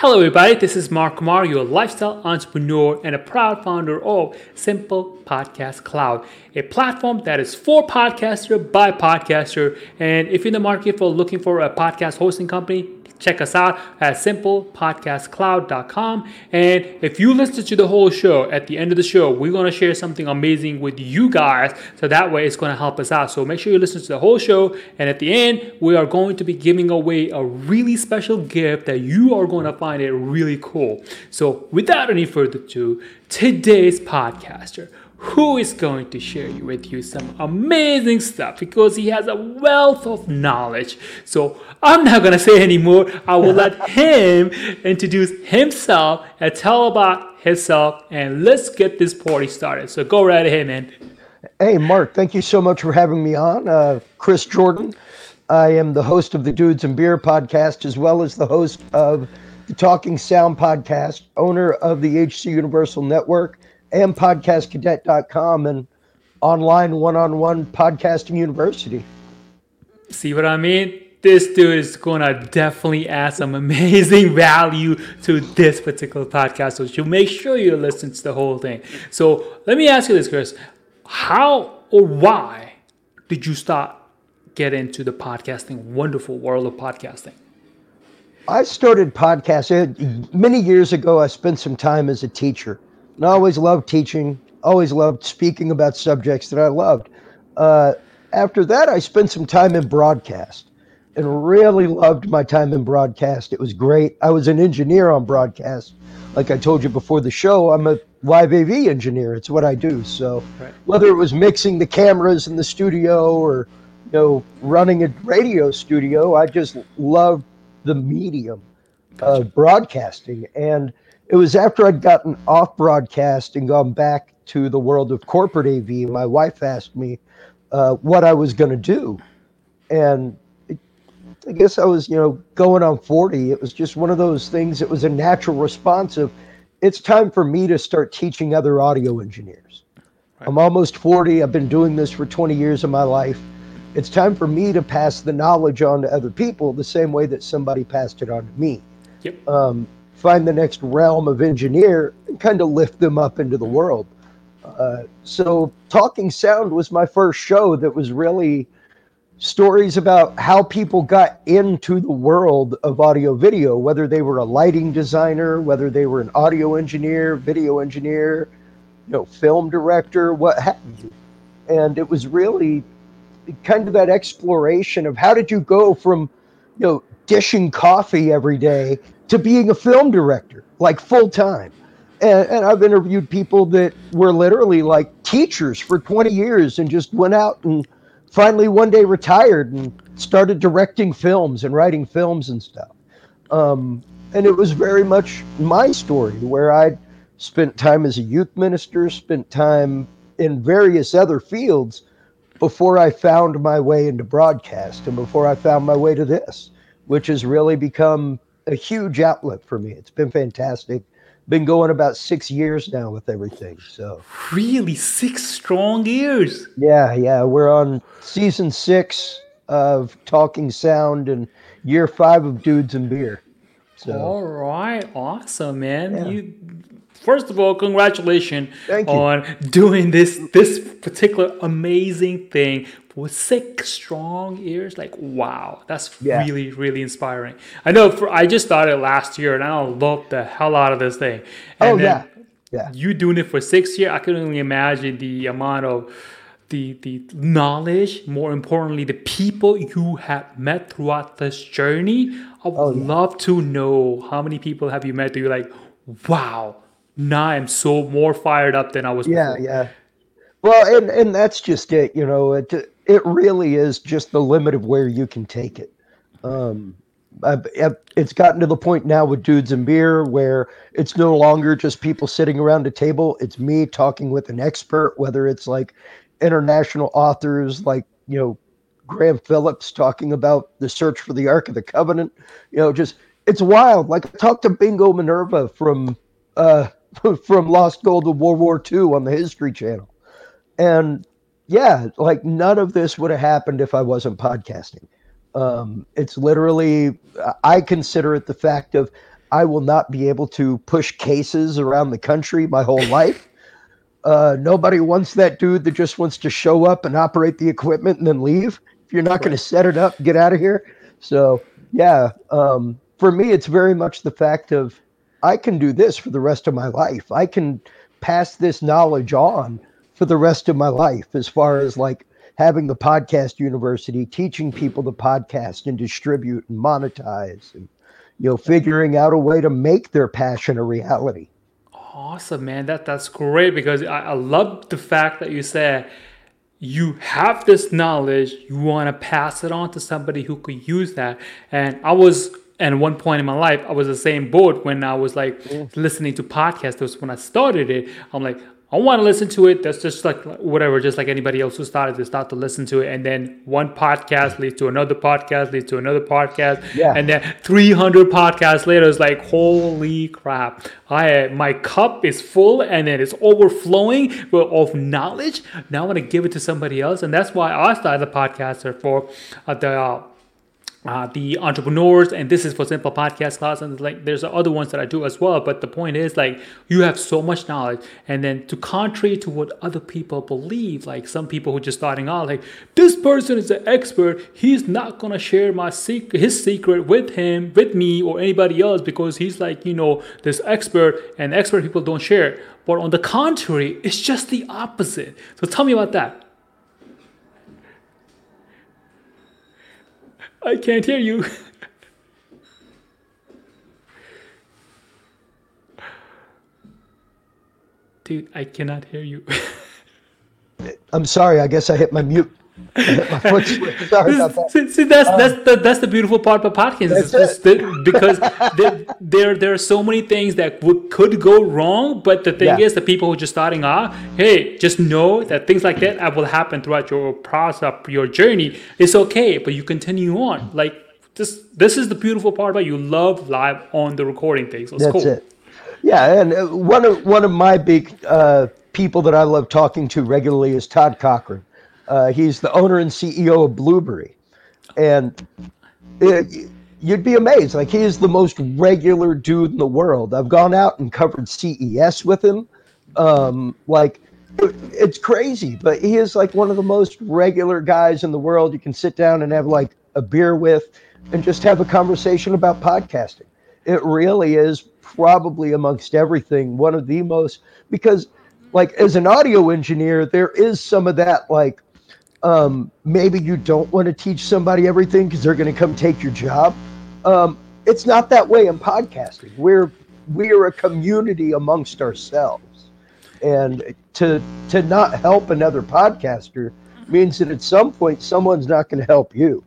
Hello, everybody. This is Mark Kumar, your lifestyle entrepreneur and a proud founder of Simple Podcast Cloud, a platform that is for podcaster by podcaster. And if you're in the market for looking for a podcast hosting company, check us out at simplepodcastcloud.com. And if you listen to the whole show, at the end of the show, we're going to share something amazing with you guys. So that way it's going to help us out. So make sure you listen to the whole show. And at the end, we are going to be giving away a really special gift that you are going to find it really cool. So without any further ado, today's podcaster who is going to share with you some amazing stuff because he has a wealth of knowledge. So I'm not going to say anymore. I will let him introduce himself and tell about himself and let's get this party started. So go right ahead, man. Hey, Mark, thank you so much for having me on. Uh, Chris Jordan. I am the host of the Dudes and Beer podcast as well as the host of the Talking Sound podcast, owner of the HC Universal Network and podcastcadet.com and online one-on-one podcasting university. See what I mean? This dude is gonna definitely add some amazing value to this particular podcast. So you make sure you listen to the whole thing. So let me ask you this, Chris. How or why did you start get into the podcasting wonderful world of podcasting? I started podcasting many years ago. I spent some time as a teacher and I always loved teaching, always loved speaking about subjects that I loved. Uh, after that, I spent some time in broadcast and really loved my time in broadcast. It was great. I was an engineer on broadcast. Like I told you before the show, I'm a live AV engineer. It's what I do. So right. whether it was mixing the cameras in the studio or you know running a radio studio, I just loved the medium of broadcasting and it was after I'd gotten off broadcast and gone back to the world of corporate AV. My wife asked me uh, what I was going to do, and it, I guess I was, you know, going on forty. It was just one of those things. It was a natural response of, it's time for me to start teaching other audio engineers. Right. I'm almost forty. I've been doing this for twenty years of my life. It's time for me to pass the knowledge on to other people the same way that somebody passed it on to me. Yep. Um, find the next realm of engineer and kind of lift them up into the world. Uh, so, Talking Sound was my first show that was really stories about how people got into the world of audio video, whether they were a lighting designer, whether they were an audio engineer, video engineer, you know, film director, what have you. And it was really kind of that exploration of how did you go from, you know, dishing coffee every day to being a film director, like full time. And, and, I've interviewed people that were literally like teachers for 20 years and just went out and finally one day retired and started directing films and writing films and stuff. Um, and it was very much my story where I'd spent time as a youth minister, spent time in various other fields before I found my way into broadcast and before I found my way to this, which has really become a huge outlet for me. It's been fantastic. Been going about six years now with everything. So really, six strong years. Yeah, yeah. We're on season six of Talking Sound and year five of Dudes and Beer. So all right, awesome, man. Yeah. You first of all, congratulations on doing this this particular amazing thing for six strong years. Like, wow, that's yeah. really, really inspiring. I know for I just started last year and I love the hell out of this thing. Oh, and oh yeah. Yeah. You doing it for six years, I can only imagine the amount of the the knowledge, more importantly, the people you have met throughout this journey. I would oh, yeah. love to know how many people have you met that you're like, wow, now I'm so more fired up than I was yeah, before. Yeah, Well, and and that's just it. You know, it it really is just the limit of where you can take it. Um, I've, I've, it's gotten to the point now with dudes and beer where it's no longer just people sitting around a table. It's me talking with an expert, whether it's like international authors like you know Graham Phillips talking about the search for the Ark of the Covenant. You know, just it's wild. Like I talked to Bingo Minerva from uh, from Lost Gold of World War II on the History Channel. And yeah, like none of this would have happened if I wasn't podcasting. Um, it's literally, I consider it the fact of I will not be able to push cases around the country my whole life. Uh, nobody wants that dude that just wants to show up and operate the equipment and then leave. If you're not going to set it up, get out of here. So, yeah, um, for me, it's very much the fact of I can do this for the rest of my life. I can pass this knowledge on for the rest of my life as far as like having the podcast university, teaching people to podcast and distribute and monetize and you know figuring out a way to make their passion a reality. Awesome, man. That that's great because I, I love the fact that you said you have this knowledge, you want to pass it on to somebody who could use that. And I was at one point in my life, I was the same boat when I was like listening to podcasts. was when I started it. I'm like, I want to listen to it. That's just like whatever, just like anybody else who started to start to listen to it. And then one podcast leads to another podcast, leads to another podcast. Yeah. And then 300 podcasts later, it's like, holy crap. I My cup is full and then it's overflowing with of knowledge. Now I want to give it to somebody else. And that's why I started the podcaster for uh, the uh, uh, the entrepreneurs and this is for simple podcast class and like there's other ones that i do as well but the point is like you have so much knowledge and then to contrary to what other people believe like some people who just starting out like this person is an expert he's not gonna share my secret his secret with him with me or anybody else because he's like you know this expert and expert people don't share. But on the contrary it's just the opposite. So tell me about that I can't hear you. Dude, I cannot hear you. I'm sorry. I guess I hit my mute. Sorry about that. See, see that's um, that's the that's the beautiful part about podcasts because there, there there are so many things that would, could go wrong. But the thing yeah. is, the people who are just starting off, hey, just know that things like that will happen throughout your process, your journey. It's okay, but you continue on. Like this, this is the beautiful part about you love live on the recording things. So that's cool. it. Yeah, and uh, one of one of my big uh, people that I love talking to regularly is Todd Cochran uh, he's the owner and CEO of Blubrry, and it, you'd be amazed. Like he is the most regular dude in the world. I've gone out and covered CES with him. Um, like it, it's crazy, but he is like one of the most regular guys in the world. You can sit down and have like a beer with, and just have a conversation about podcasting. It really is probably amongst everything one of the most because like as an audio engineer there is some of that like um, maybe you don't want to teach somebody everything because they're going to come take your job. Um, it's not that way in podcasting. We're we are a community amongst ourselves, and to to not help another podcaster means that at some point someone's not going to help you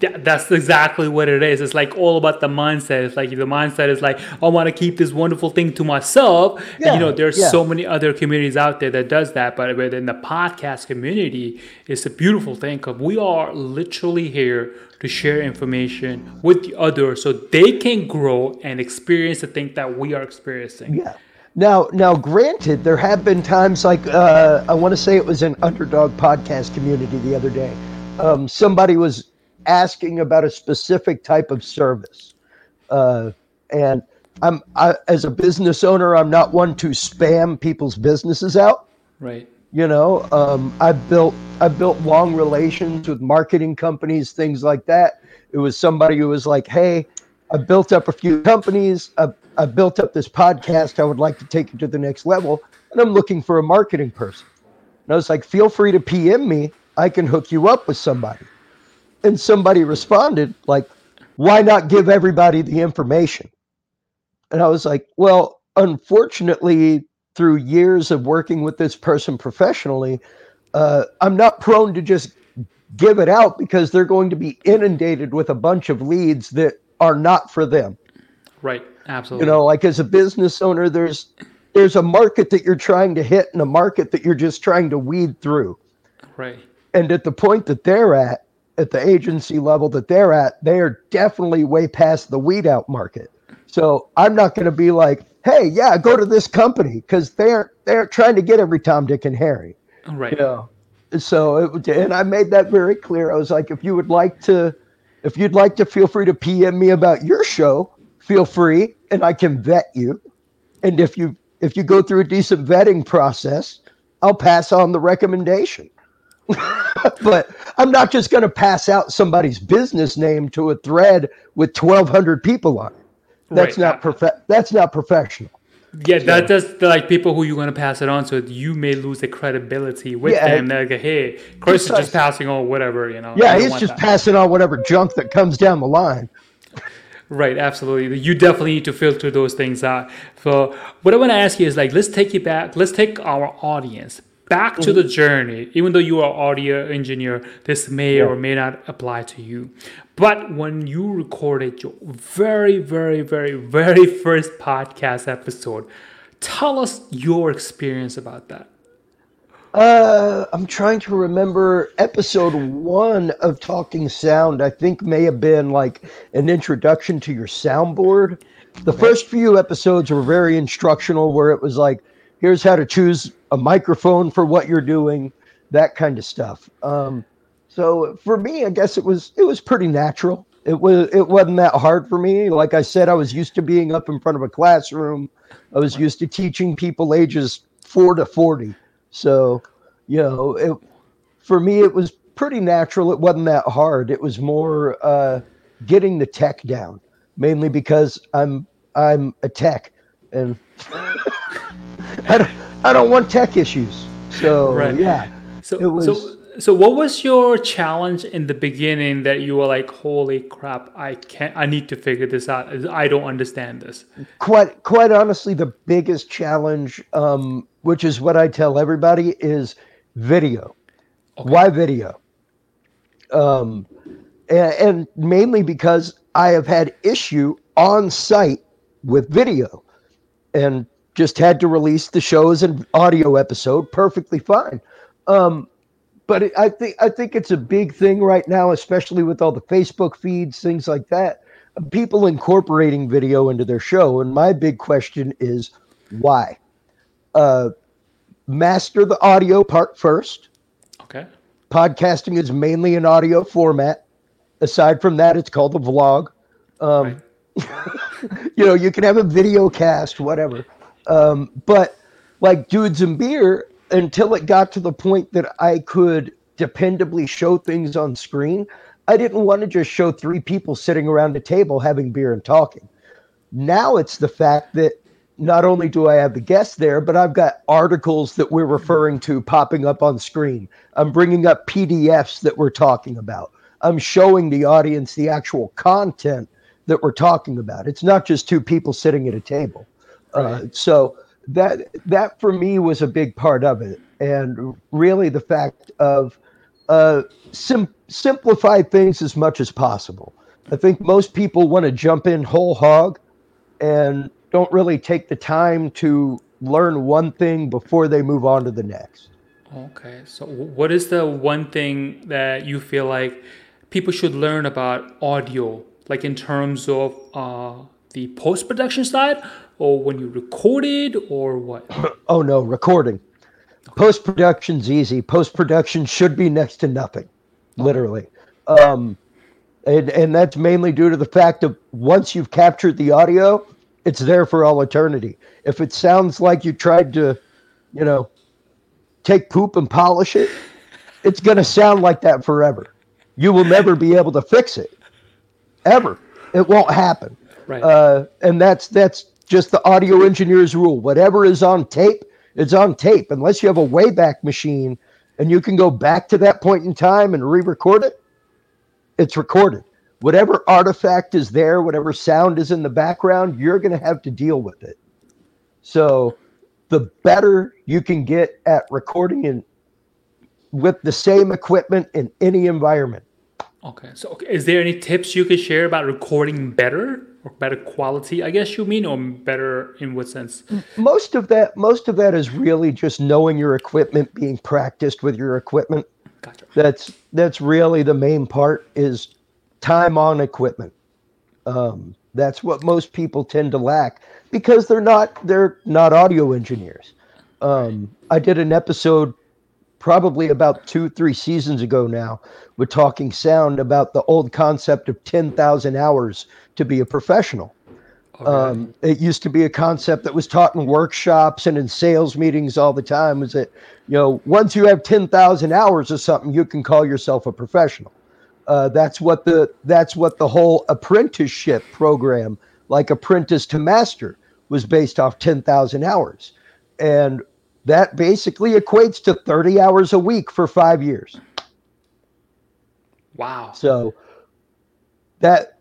that's exactly what it is. It's like all about the mindset. It's like the mindset is like, I want to keep this wonderful thing to myself. Yeah, and, you know, there's yeah. so many other communities out there that does that. But within the podcast community, it's a beautiful thing because we are literally here to share information with the others so they can grow and experience the thing that we are experiencing. Yeah. Now, now, granted, there have been times like uh, I want to say it was an underdog podcast community the other day. Um, somebody was asking about a specific type of service. Uh, and I'm I, as a business owner, I'm not one to spam people's businesses out. Right. You know, um, I've built I've built long relations with marketing companies, things like that. It was somebody who was like, "Hey, I built up a few companies. I, I built up this podcast. I would like to take it to the next level, and I'm looking for a marketing person." And I was like, "Feel free to PM me. I can hook you up with somebody." And somebody responded, like, why not give everybody the information? And I was like, well, unfortunately, through years of working with this person professionally, uh, I'm not prone to just give it out because they're going to be inundated with a bunch of leads that are not for them. Right. Absolutely. You know, like as a business owner, there's there's a market that you're trying to hit and a market that you're just trying to weed through. Right. And at the point that they're at, at the agency level that they're at, they are definitely way past the weed out market. So I'm not going to be like, hey, yeah, go to this company because they're they're trying to get every Tom, Dick, and Harry. Right. You know? So it, and I made that very clear. I was like, if you would like to, if you'd like to, feel free to PM me about your show. feel free, and I can vet you. And if you if you go through a decent vetting process, I'll pass on the recommendation. but I'm not just going to pass out somebody's business name to a thread with 1,200 people on it. That's right. not prof- That's not professional. Yeah, so, that does like people who you're going to pass it on, so you may lose the credibility with yeah, them. They're like, hey, Chris is just passing on whatever, you know. Yeah, he's just that. passing on whatever junk that comes down the line. Right, absolutely. You definitely need to filter those things out. So, what I want to ask you is like, let's take you back. Let's take our audience back to the mm-hmm. journey. Even though you are audio engineer, this may yeah. or may not apply to you. But when you recorded your very, very, very, very first podcast episode, tell us your experience about that. Uh, I'm trying to remember episode one of Talking Sound. I think may have been like an introduction to your soundboard. The first few episodes were very instructional, where it was like, here's how to choose a microphone for what you're doing, that kind of stuff. Um, so for me, I guess it was it was pretty natural. It was it wasn't that hard for me. Like I said, I was used to being up in front of a classroom. I was used to teaching people ages four to forty. So, you know, it, for me, it was pretty natural. It wasn't that hard. It was more uh, getting the tech down, mainly because I'm I'm a tech, and I don't, I don't want tech issues. So right. yeah. So was, so so what was your challenge in the beginning that you were like, holy crap, I can't I need to figure this out. I don't understand this. Quite quite honestly, the biggest challenge, um, which is what I tell everybody, is video. Okay. Why video? Um and, and mainly because I have had issue on site with video. And just had to release the show as an audio episode, perfectly fine. Um, but it, I think I think it's a big thing right now, especially with all the Facebook feeds, things like that. People incorporating video into their show, and my big question is why? Uh, master the audio part first. Okay. Podcasting is mainly an audio format. Aside from that, it's called a vlog. Um, right. you know, you can have a video cast, whatever. Um, but like dudes and beer, until it got to the point that I could dependably show things on screen, I didn't want to just show three people sitting around a table having beer and talking. Now it's the fact that not only do I have the guests there, but I've got articles that we're referring to popping up on screen. I'm bringing up PDFs that we're talking about. I'm showing the audience the actual content that we're talking about. It's not just two people sitting at a table. Uh, so that that for me was a big part of it, and really the fact of uh, sim- simplify things as much as possible. I think most people want to jump in whole hog and don't really take the time to learn one thing before they move on to the next. Okay, so what is the one thing that you feel like people should learn about audio, like in terms of uh, the post production side, or when you recorded or what? oh no, recording. Post production's easy. Post production should be next to nothing, literally. Um, and and that's mainly due to the fact of once you've captured the audio, it's there for all eternity. If it sounds like you tried to, you know, take poop and polish it, it's going to sound like that forever. You will never be able to fix it, ever. It won't happen. Right. Uh, and that's that's just the audio engineer's rule. Whatever is on tape, it's on tape. Unless you have a Wayback Machine and you can go back to that point in time and re record it, it's recorded. Whatever artifact is there, whatever sound is in the background, you're going to have to deal with it. So the better you can get at recording in with the same equipment in any environment. Okay. So okay. is there any tips you could share about recording better? Or better quality i guess you mean or better in what sense? Most of that most of that is really just knowing your equipment being practiced with your equipment. Gotcha. that's that's really the main part is time on equipment. Um, that's what most people tend to lack because they're not they're not audio engineers. Um, i did an episode probably about two three seasons ago now with talking sound about the old concept of 10,000 hours to be a professional. Um, it used to be a concept that was taught in workshops and in sales meetings all the time. Was that you know once you have ten thousand hours of something, you can call yourself a professional. Uh, that's what the that's what the whole apprenticeship program, like apprentice to master, was based off ten thousand hours, and that basically equates to thirty hours a week for five years. Wow. So that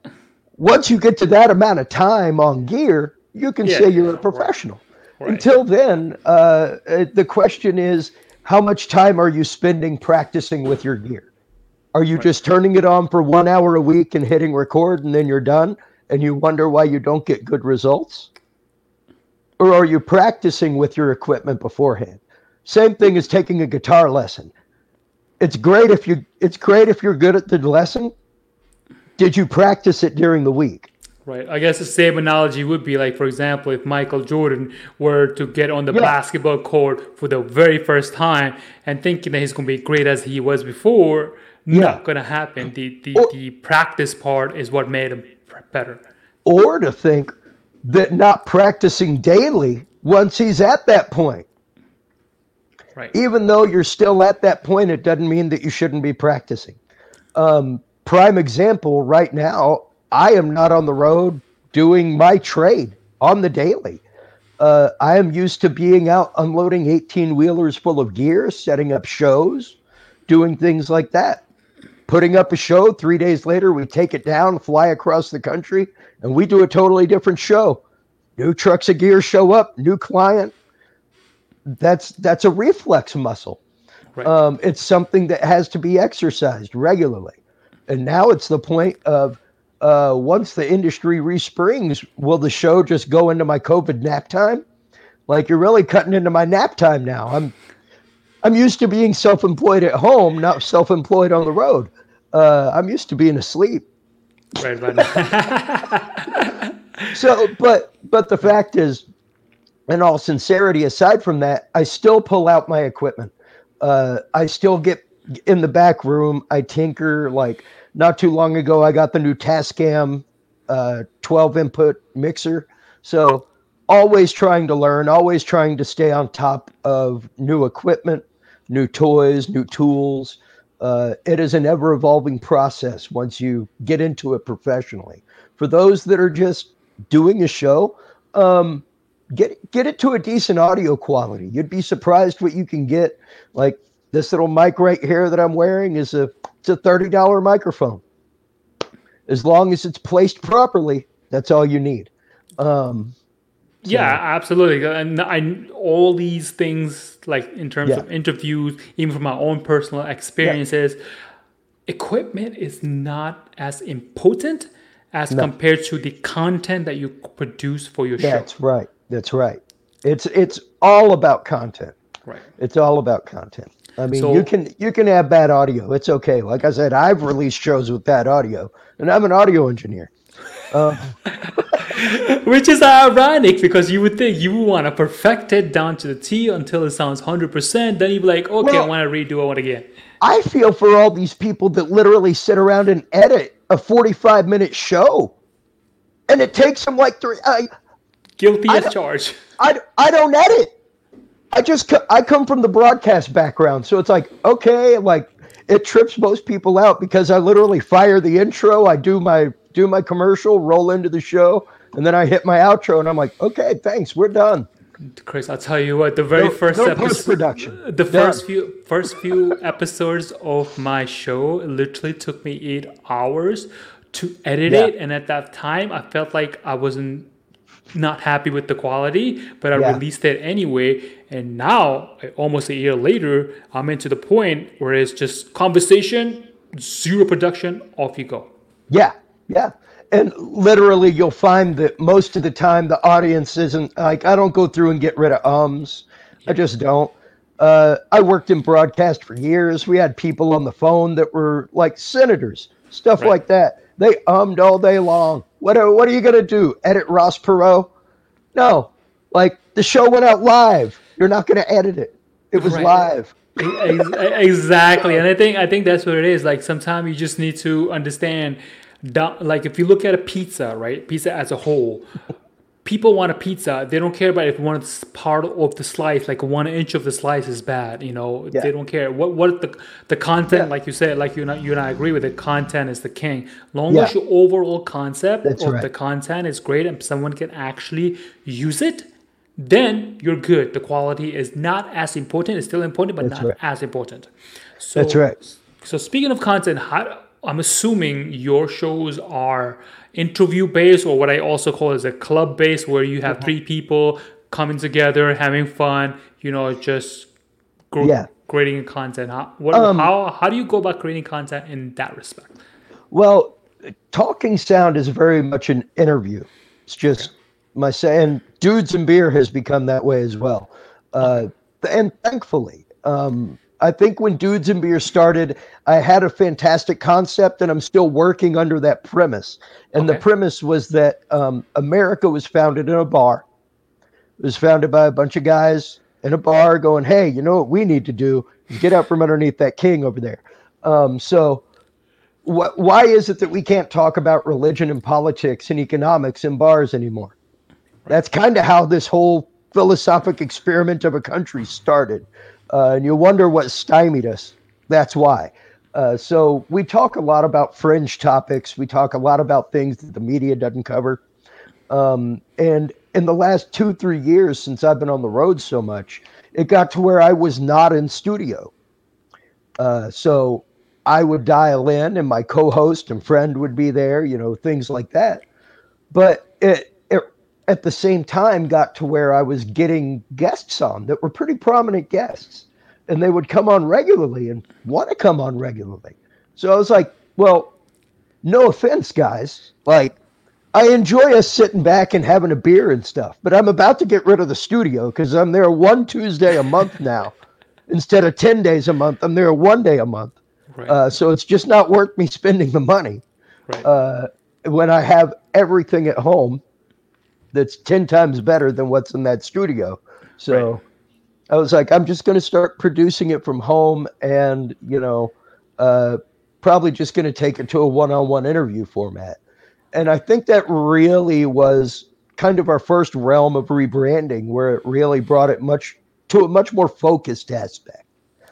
once you get to that amount of time on gear, you can Yeah, say you're a professional. Right. Until then, uh, the question is how much time are you spending practicing with your gear? Are you just turning it on for one hour a week and hitting record and then you're done and you wonder why you don't get good results? Or are you practicing with your equipment beforehand? Same thing as taking a guitar lesson. It's great if you it's great if you're good at the lesson. Did you practice it during the week? Right. I guess the same analogy would be like, for example, if Michael Jordan were to get on the Yeah. basketball court for the very first time and thinking that he's going to be great as he was before, Yeah. not going to happen. The the, Or- the practice part is what made him better. or to think that not practicing daily once he's at that point. Right. Even though you're still at that point, it doesn't mean that you shouldn't be practicing. Um, prime example right now, I am not on the road doing my trade on the daily. Uh, I am used to being out unloading 18 wheelers full of gear, setting up shows, doing things like that. Putting up a show, three days later, we take it down, fly across the country, and we do a totally different show. New trucks of gear show up, new client. That's that's a reflex muscle. Right. Um, it's something that has to be exercised regularly. And now it's the point of uh, once the industry resprings, will the show just go into my COVID nap time? Like you're really cutting into my nap time now. I'm I'm used to being self-employed at home, not self-employed on the road. Uh, I'm used to being asleep. Right. Right. So, but but the fact is, in all sincerity, aside from that, I still pull out my equipment. Uh, I still get in the back room. I tinker. Like not too long ago, I got the new Tascam uh, 12 input mixer. So always trying to learn, always trying to stay on top of new equipment, new toys, new tools. Uh, it is an ever evolving process once you get into it professionally. For those that are just doing a show, um, get get it to a decent audio quality. You'd be surprised what you can get. Like this little mic right here that I'm wearing is a it's a thirty dollar microphone. As long as it's placed properly, that's all you need. Um, Yeah, absolutely. And I all these things like in terms Yeah. of interviews, even from my own personal experiences, equipment is not as important as compared to the content that you produce for your show. that's right. That's right. It's it's all about content. Right. It's all about content. I mean, So- you can you can have bad audio. It's okay. Like I said, I've released shows with bad audio, and I'm an audio engineer. Which is ironic because you would think you would want to perfect it down to the T until it sounds 100%. Then you'd be like, okay, I want to redo it again. I feel for all these people that literally sit around and edit a 45 minute show, and it takes them like three. I Guilty I as charged. I, I don't edit. I just I come from the broadcast background, so it's like okay, like it trips most people out because I literally fire the intro, I do my do my commercial, roll into the show, and then I hit my outro, and I'm like, okay, thanks, we're done. Chris, I'll tell you what, the very No- first no episode, post-production. the Done. first few first few episodes of my show literally took me eight hours to edit Yeah. it, and at that time, I felt like I wasn't not happy with the quality, but I Yeah. released it anyway. And now, almost a year later, I'm into the point where it's just conversation, zero production, off you go. Yeah, yeah. And literally, you'll find that most of the time the audience isn't like, I don't go through and get rid of ums. I just don't. Uh, I worked in broadcast for years. We had people on the phone that were like senators, stuff Right. like that. They ummed all day long. What are, what are you going to do? Edit Ross Perot? No. Like the show went out live. You're not going to edit it. It was Right. live. Exactly and i think i think that's what it is like sometimes you just need to understand like if you look at a pizza right pizza as a whole people want a pizza, they don't care about if one part of the slice, like one inch of the slice, is bad. You know, yeah. they don't care what what the the content, yeah. like you said, like you and I, you and I agree with it. Content is the king. Long yeah. as your overall concept That's of right. the content is great and someone can actually use it, then you're good. The quality is not as important. It's still important, but That's not right. as important. So, That's right. So speaking of content, how, I'm assuming your shows are interview based or what I also call as a club based where you have three people coming together, having fun, you know, just gr- yeah. creating content. How, what, um, how, how do you go about creating content in that respect? Well, talking sound is very much an interview. It's just my saying, dudes and beer has become that way as well. Uh, and thankfully, um, I think when Dudes and Beer started, I had a fantastic concept, and I'm still working under that premise. And okay. the premise was that um, America was founded in a bar. It was founded by a bunch of guys in a bar going, "Hey, you know what we need to do? Get out from underneath that king over there." Um, so, wh- why is it that we can't talk about religion and politics and economics in bars anymore? That's kind of how this whole philosophic experiment of a country started uh, and you wonder what stymied us. That's why. Uh, so we talk a lot about fringe topics. We talk a lot about things that the media doesn't cover. Um, and in the last two, three years since I've been on the road so much, it got to where I was not in studio. Uh, so I would dial in, and my co-host and friend would be there. You know, things like that. But it at the same time got to where I was getting guests on that were pretty prominent guests. And they would come on regularly and want to come on regularly. So I was like, well, no offense, guys. Like, I enjoy us sitting back and having a beer and stuff, but I'm about to get rid of the studio because I'm there one Tuesday a month now. Instead of 10 days a month, I'm there one day a month. Right. Uh, so it's just not worth me spending the money right. uh, when I have everything at home that's 10 times better than what's in that studio. So right. I was like, I'm just going to start producing it from home and, you know, uh, probably just going to take it to a one on one interview format. And I think that really was kind of our first realm of rebranding where it really brought it much to a much more focused aspect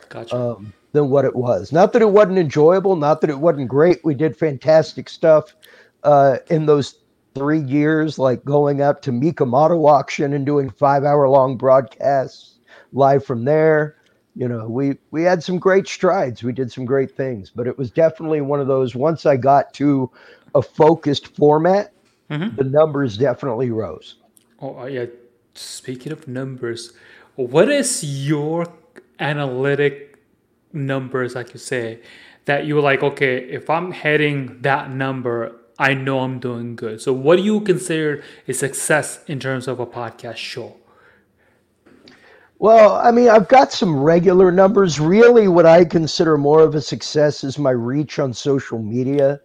gotcha. um, than what it was. Not that it wasn't enjoyable, not that it wasn't great. We did fantastic stuff uh, in those three years, like going up to Mecum Auto Auction and doing five hour long broadcasts live from there. You know, we we had some great strides. We did some great things, but it was definitely one of those. Once I got to a focused format, mm-hmm. the numbers definitely rose. Oh uh, yeah. Speaking of numbers, what is your analytic numbers, like you say, that you were like, okay, if I'm heading that number, I know I'm doing good. So, what do you consider a success in terms of a podcast show? Well, I mean, I've got some regular numbers. Really, what I consider more of a success is my reach on social media.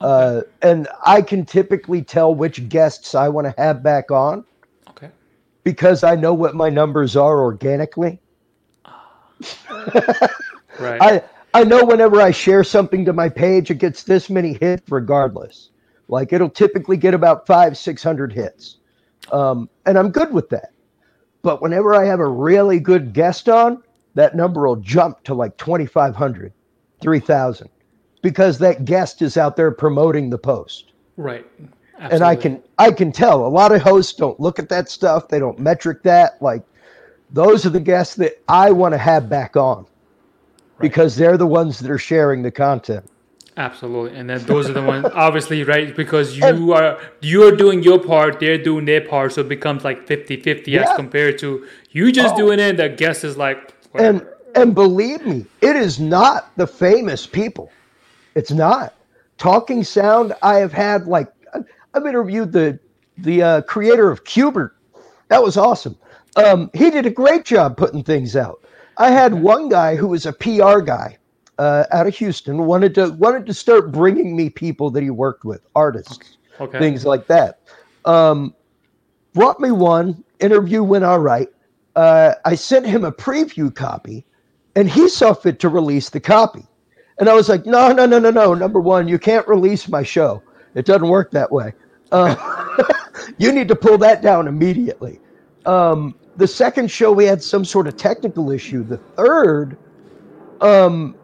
Uh, and I can typically tell which guests I want to have back on. Okay. Because I know what my numbers are organically. right. I I know whenever I share something to my page, it gets this many hits regardless. Like it'll typically get about five, 600 hits. Um, and I'm good with that. But whenever I have a really good guest on, that number will jump to like 2,500, 3,000 because that guest is out there promoting the post. Right. Absolutely. And I can I can tell a lot of hosts don't look at that stuff. They don't metric that. Like those are the guests that I want to have back on right. because they're the ones that are sharing the content. Absolutely, and then those are the ones, obviously, right? Because you are you're doing your part, they're doing their part, so it becomes like 50-50 yeah. as compared to you just oh. doing it. The guest is like, whatever. and and believe me, it is not the famous people. It's not talking sound. I have had like I've interviewed the the uh, creator of Qbert. That was awesome. Um, he did a great job putting things out. I had one guy who was a PR guy uh, out of Houston wanted to wanted to start bringing me people that he worked with, artists, okay. things like that. Um, brought me one interview went all right. Uh, I sent him a preview copy, and he saw fit to release the copy. And I was like, no, no, no, no, no. Number one, you can't release my show. It doesn't work that way. Uh, you need to pull that down immediately. Um, the second show, we had some sort of technical issue. The third, um,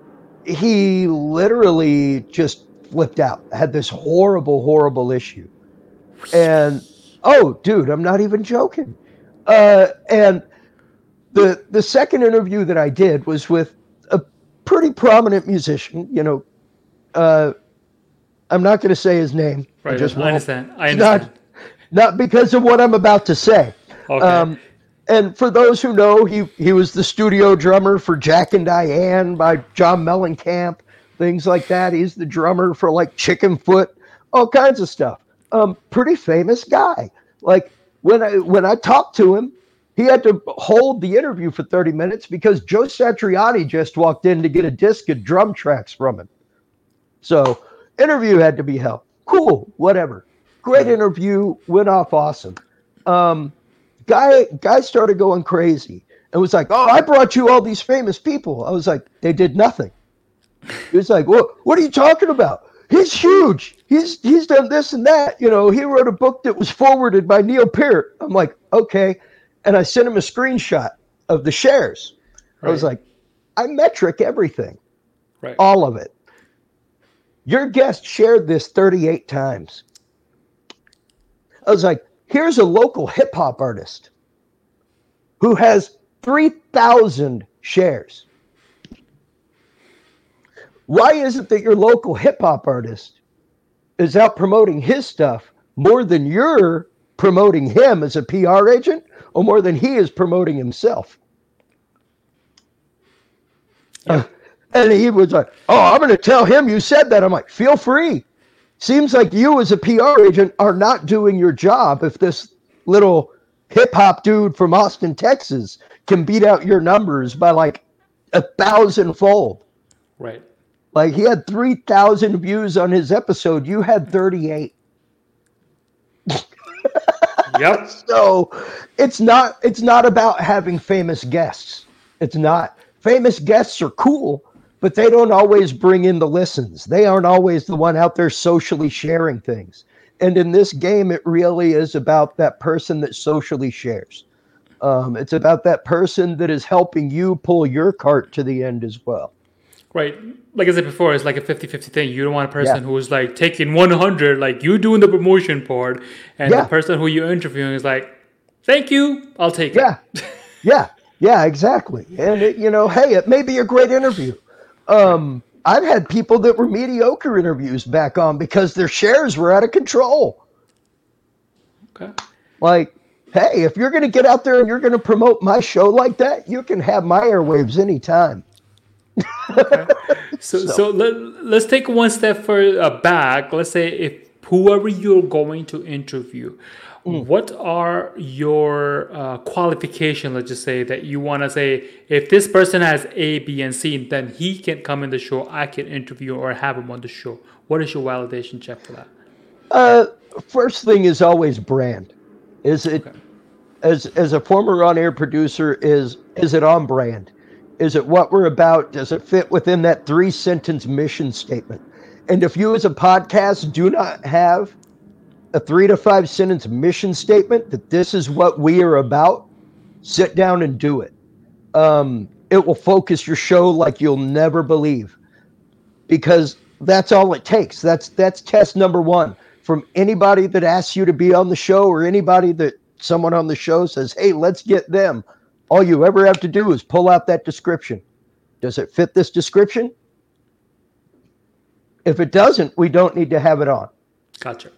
he literally just flipped out, had this horrible, horrible issue. And oh, dude, I'm not even joking. Uh, and the the second interview that I did was with a pretty prominent musician. You know, uh, I'm not going to say his name. Right. just I understand. I understand. Not, not because of what I'm about to say. okay. Um, and for those who know, he he was the studio drummer for Jack and Diane by John Mellencamp, things like that. He's the drummer for like Chickenfoot, all kinds of stuff. Um, pretty famous guy. Like when I when I talked to him, he had to hold the interview for 30 minutes because Joe Satriani just walked in to get a disc of drum tracks from him. So interview had to be held. Cool, whatever. Great interview, went off awesome. Um, guy guy started going crazy and was like, "Oh, I brought you all these famous people." I was like, "They did nothing." He was like, "What? What are you talking about? He's huge. He's he's done this and that. You know, he wrote a book that was forwarded by Neil Peart." I'm like, "Okay," and I sent him a screenshot of the shares. I was like, "I metric everything, right. all of it." Your guest shared this 38 times. I was like, here's a local hip hop artist who has 3,000 shares. Why is it that your local hip hop artist is out promoting his stuff more than you're promoting him as a PR agent or more than he is promoting himself? Uh, and he was like, Oh, I'm going to tell him you said that. I'm like, Feel free. Seems like you, as a PR agent, are not doing your job if this little hip hop dude from Austin, Texas can beat out your numbers by like a thousand fold. Right. Like he had 3,000 views on his episode. You had 38. Yep. So it's not it's not about having famous guests. It's not. Famous guests are cool, but they don't always bring in the listens. They aren't always the one out there socially sharing things. And in this game, it really is about that person that socially shares. Um, it's about that person that is helping you pull your cart to the end as well. Right. Like I said before, it's like a 50 50 thing. You don't want a person Yeah. who's like taking 100, like you doing the promotion part, and Yeah. the person who you're interviewing is like, thank you, I'll take Yeah, it. yeah, yeah, Yeah, exactly. And it, you know, hey, it may be a great interview. Um, I've had people that were mediocre interviews back on because their shares were out of control. Okay. Like, hey, if you're going to get out there and you're going to promote my show like that, you can have my airwaves anytime. So, so, let, let's take one step further uh, back. Let's say if whoever you're going to interview, Mm. what are your uh, qualification? Let's just say that you want to say if this person has A, B, and C, then he can come in the show. I can interview or have him on the show. What is your validation check for that? Uh, first thing is always brand. Is it Okay. as as a former on-air producer is is it on brand? Is it what we're about? Does it fit within that three-sentence mission statement? And if you as a podcast do not have a three to five sentence mission statement that this is what we are about, sit down and do it. Um, it will focus your show like you'll never believe because that's all it takes. That's that's test number one from anybody that asks you to be on the show or anybody that someone on the show says, "Hey, let's get them." All you ever have to do is pull out that description. Does it fit this description? If it doesn't, we don't need to have it on. Gotcha.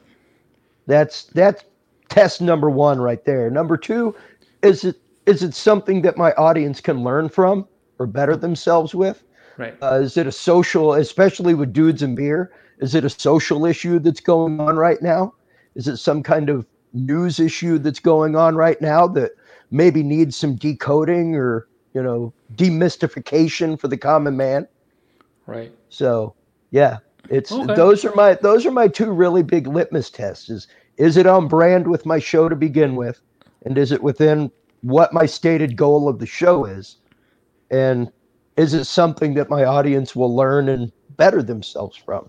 That's that's test number one right there. Number two, is it is it something that my audience can learn from or better themselves with? Right. Uh, is it a social, especially with dudes and beer? Is it a social issue that's going on right now? Is it some kind of news issue that's going on right now that maybe needs some decoding or you know demystification for the common man? Right. So yeah, it's Okay. those are my those are my two really big litmus tests. Is is it on brand with my show to begin with, and is it within what my stated goal of the show is, and is it something that my audience will learn and better themselves from?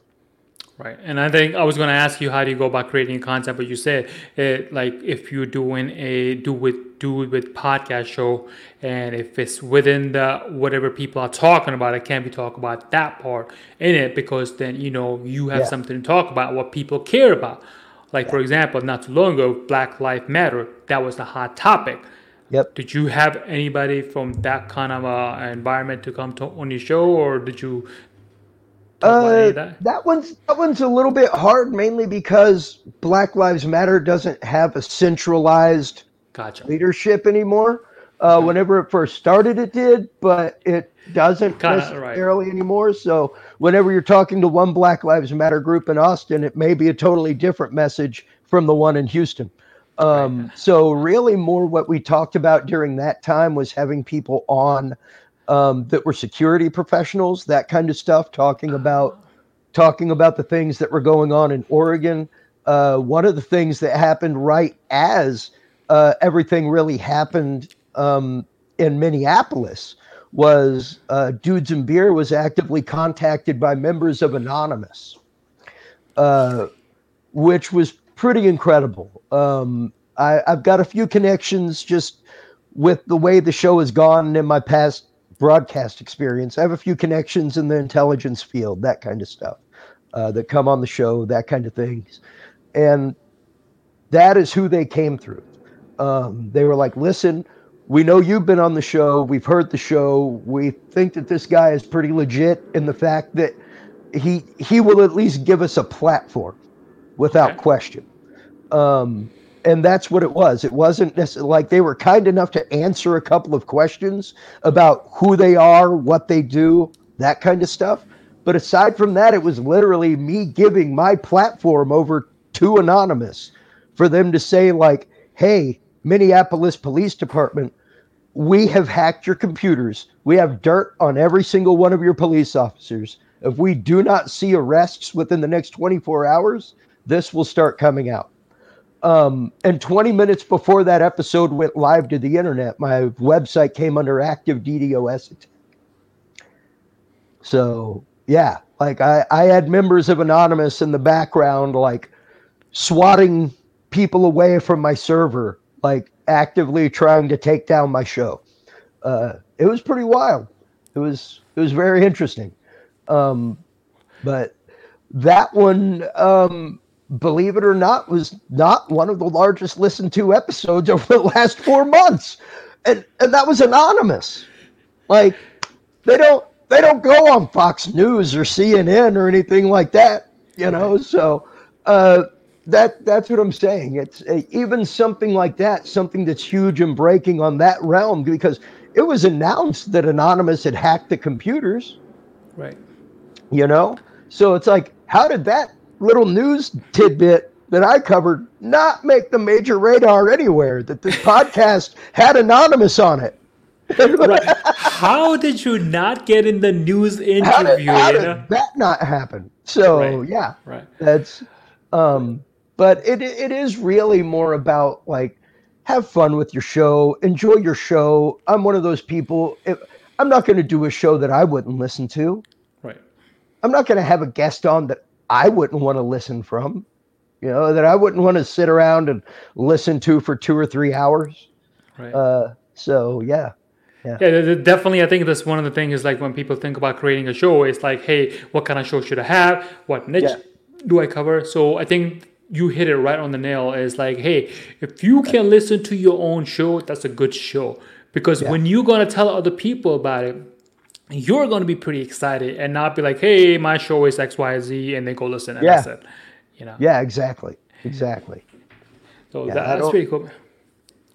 Right, and I think I was going to ask you how do you go about creating content, but you said it like if you're doing a do with do it with podcast show, and if it's within the whatever people are talking about, it can't be talk about that part in it because then you know you have Yeah. something to talk about what people care about. Like for example, not too long ago, Black Lives Matter. That was the hot topic. Yep. Did you have anybody from that kind of uh, environment to come to on your show, or did you talk about any Uh, that? that one's that one's a little bit hard, mainly because Black Lives Matter doesn't have a centralized Gotcha. leadership anymore. Uh, whenever it first started, it did, but it doesn't Kinda, right. necessarily anymore. So, whenever you're talking to one Black Lives Matter group in Austin, it may be a totally different message from the one in Houston. Um, So, really, more what we talked about during that time was having people on um, that were security professionals, that kind of stuff, talking about talking about the things that were going on in Oregon. Uh, one of the things that happened right as uh, everything really happened um, in Minneapolis was uh, Dudes and Beer was actively contacted by members of Anonymous, uh, which was pretty incredible. Um, I, I've got a few connections just with the way the show has gone in my past broadcast experience. I have a few connections in the intelligence field, that kind of stuff, uh, that come on the show, that kind of things. And that is who they came through. Um, they were like, listen, we know you've been on the show. We've heard the show. We think that this guy is pretty legit in the fact that he he will at least give us a platform without Okay. question. Um, and that's what it was. It wasn't necessarily like they were kind enough to answer a couple of questions about who they are, what they do, that kind of stuff. But aside from that, it was literally me giving my platform over to Anonymous for them to say, like, hey, Minneapolis Police Department, we have hacked your computers. We have dirt on every single one of your police officers. If we do not see arrests within the next 24 hours, this will start coming out. Um, and 20 minutes before that episode went live to the internet, my website came under active DDoS attack. So, yeah, like I, I had members of Anonymous in the background, like swatting people away from my server, like actively trying to take down my show. Uh, it was pretty wild. It was it was very interesting. Um, but that one, um, believe it or not, was not one of the largest listened to episodes over the last four months, and and that was anonymous. Like they don't they don't go on Fox News or CNN or anything like that, you know. So uh, that that's what I'm saying. It's uh, even something like that, something that's huge and breaking on that realm because it was announced that Anonymous had hacked the computers Right. you know so it's like how did that little news tidbit that i covered not make the major radar anywhere that this podcast had anonymous on it Right. How did you not get in the news how did, interview? how you did know? that not happen so Right. yeah Right. that's um but it it is really more about like have fun with your show enjoy your show i'm one of those people if, i'm not going to do a show that i wouldn't listen to Right. I'm not going to have a guest on that I wouldn't want to listen from, you know, that I wouldn't want to sit around and listen to for two or three hours. Right. Uh, so yeah, Yeah, th- definitely. I think that's one of the things. Is like when people think about creating a show, it's like, hey, what kind of show should I have? What niche Yeah. do I cover? So I think you hit it right on the nail. Is like, hey, if you can listen to your own show, that's a good show. Because Yeah. when you're gonna tell other people about it, you're gonna be pretty excited and not be like, hey, my show is X, Y, Z, and they go listen and Yeah. that's it. You know. yeah, exactly, exactly. So Yeah, that, that's pretty cool.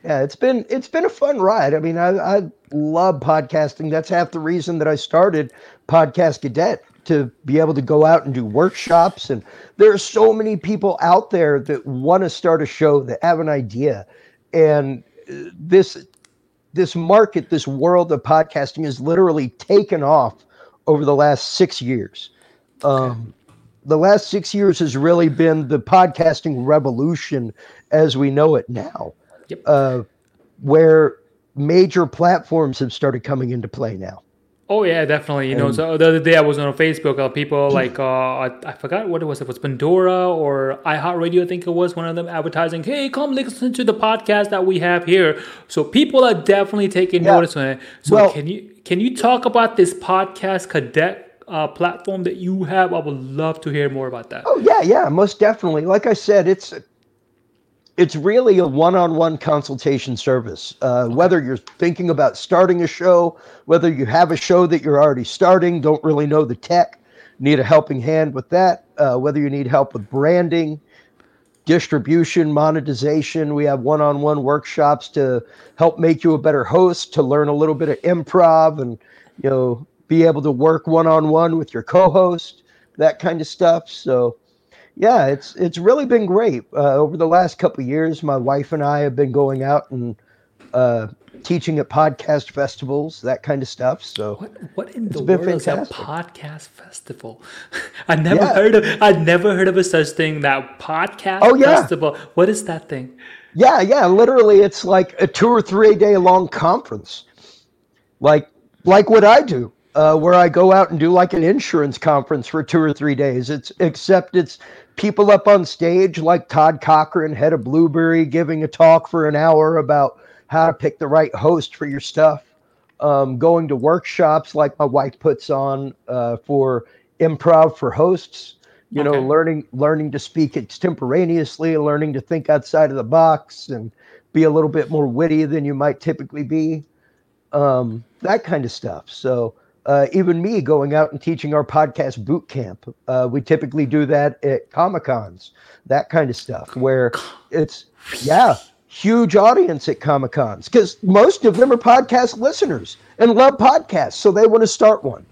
Yeah, it's been it's been a fun ride. I mean, I I love podcasting. That's half the reason that I started Podcast Cadet to be able to go out and do workshops. And there are so many people out there that want to start a show that have an idea, and uh, this this market, this world of podcasting, has literally taken off over the last six years. Um, the last six years has really been the podcasting revolution as we know it now Yep. uh, where major platforms have started coming into play now. Oh yeah, definitely. You know, so the other day I was on Facebook. Uh, people like uh, I, I forgot what it was. It was Pandora or iHeartRadio. I think it was one of them advertising. Hey, come listen to the podcast that we have here. So people are definitely taking Yeah. notice on it. So Well- can you can you talk about this podcast cadet uh, platform that you have? I would love to hear more about that. Oh yeah, yeah, most definitely. Like I said, it's it's really a one-on-one consultation service. Uh, Whether you're thinking about starting a show, whether you have a show that you're already starting, don't really know the tech, need a helping hand with that. Uh, whether you need help with branding, distribution, monetization, we have one-on-one workshops to help make you a better host, to learn a little bit of improv, and you know, be able to work one-on-one with your co-host, that kind of stuff. So yeah, it's it's really been great. Uh, over the last couple of years, my wife and I have been going out and uh, teaching at podcast festivals, that kind of stuff. So What what in the world is a podcast festival? I never Yeah. heard of I never heard of a such thing that podcast Oh, yeah. festival. What is that thing? yeah, yeah, literally, it's like a two or three day long conference, like like what I do, uh, where I go out and do like an insurance conference for two or three days. It's except it's people up on stage like Todd Cochran, head of Blubrry, giving a talk for an hour about how to pick the right host for your stuff. Um, going to workshops like my wife puts on uh, for improv for hosts. You know, learning learning to speak extemporaneously, learning to think outside of the box, and be a little bit more witty than you might typically be. Um, that kind of stuff. So uh, even me going out and teaching our podcast boot camp, uh, we typically do that at comic cons, that kind of stuff, where it's yeah, huge audience at comic cons because most of them are podcast listeners and love podcasts, so they want to start one.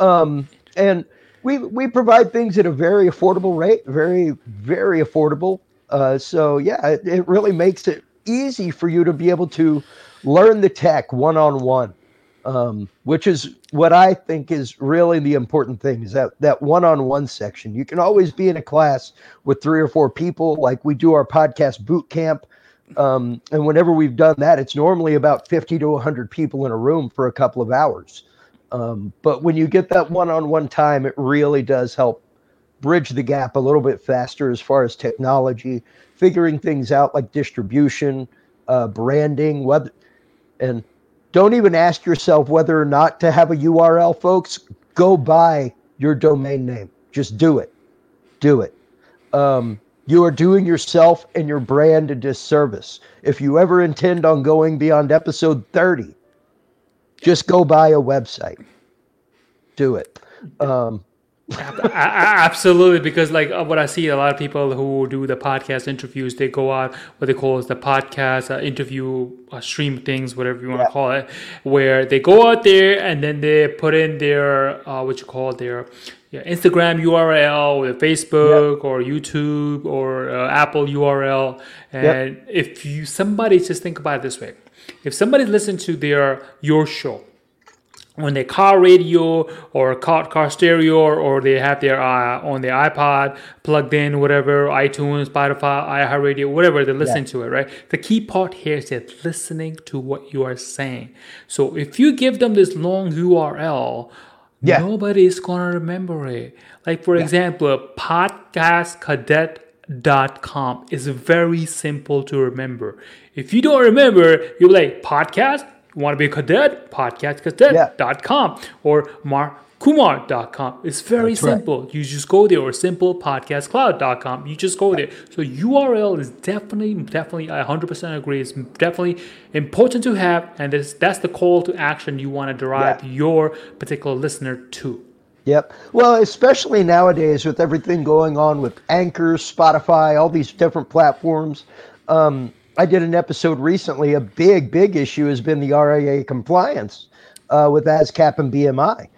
Um, and we we provide things at a very affordable rate, very very affordable. Uh, so yeah, it, it really makes it easy for you to be able to learn the tech one on one, which is what I think is really the important thing. Is that that one on one section? You can always be in a class with three or four people, like we do our podcast boot camp. Um, and whenever we've done that, it's normally about 50 to 100 people in a room for a couple of hours. Um, but when you get that one on one time, it really does help bridge the gap a little bit faster as far as technology, figuring things out like distribution, uh, branding, whether, and don't even ask yourself whether or not to have a URL, folks. Go buy your domain name. Just do it. Do it. Um, you are doing yourself and your brand a disservice. If you ever intend on going beyond episode 30, just go buy a website. Do it. Um, Absolutely, because like uh, what I see, a lot of people who do the podcast interviews, they go out what they call is the podcast uh, interview uh, stream things, whatever you want to Yeah. call it, where they go out there and then they put in their uh, what you call their yeah, Instagram URL, or Facebook, or YouTube, or uh, Apple URL, and if you somebody just think about it this way, if somebody listens to their your show on their car radio or car, car stereo or, they have their uh, on their iPod plugged in whatever iTunes Spotify iHeartRadio whatever they're listening to it right? The key part here is that listening to what you are saying. So if you give them this long URL Yeah. nobody's gonna remember it. Like for example podcastcadet.com is very simple to remember. If you don't remember you're like podcast you want to be a cadet podcastcadet.com or markumar.com it's very That's right. simple you just go there or simplepodcastcloud.com you just go there so url is definitely definitely i 100% agree it's definitely important to have and that's, that's the call to action you want to derive Yeah. your particular listener to Yep. Well, especially nowadays with everything going on with Anchor, Spotify, all these different platforms. Um, I did an episode recently. A big, big issue has been the RIA compliance uh, with ASCAP and BMI.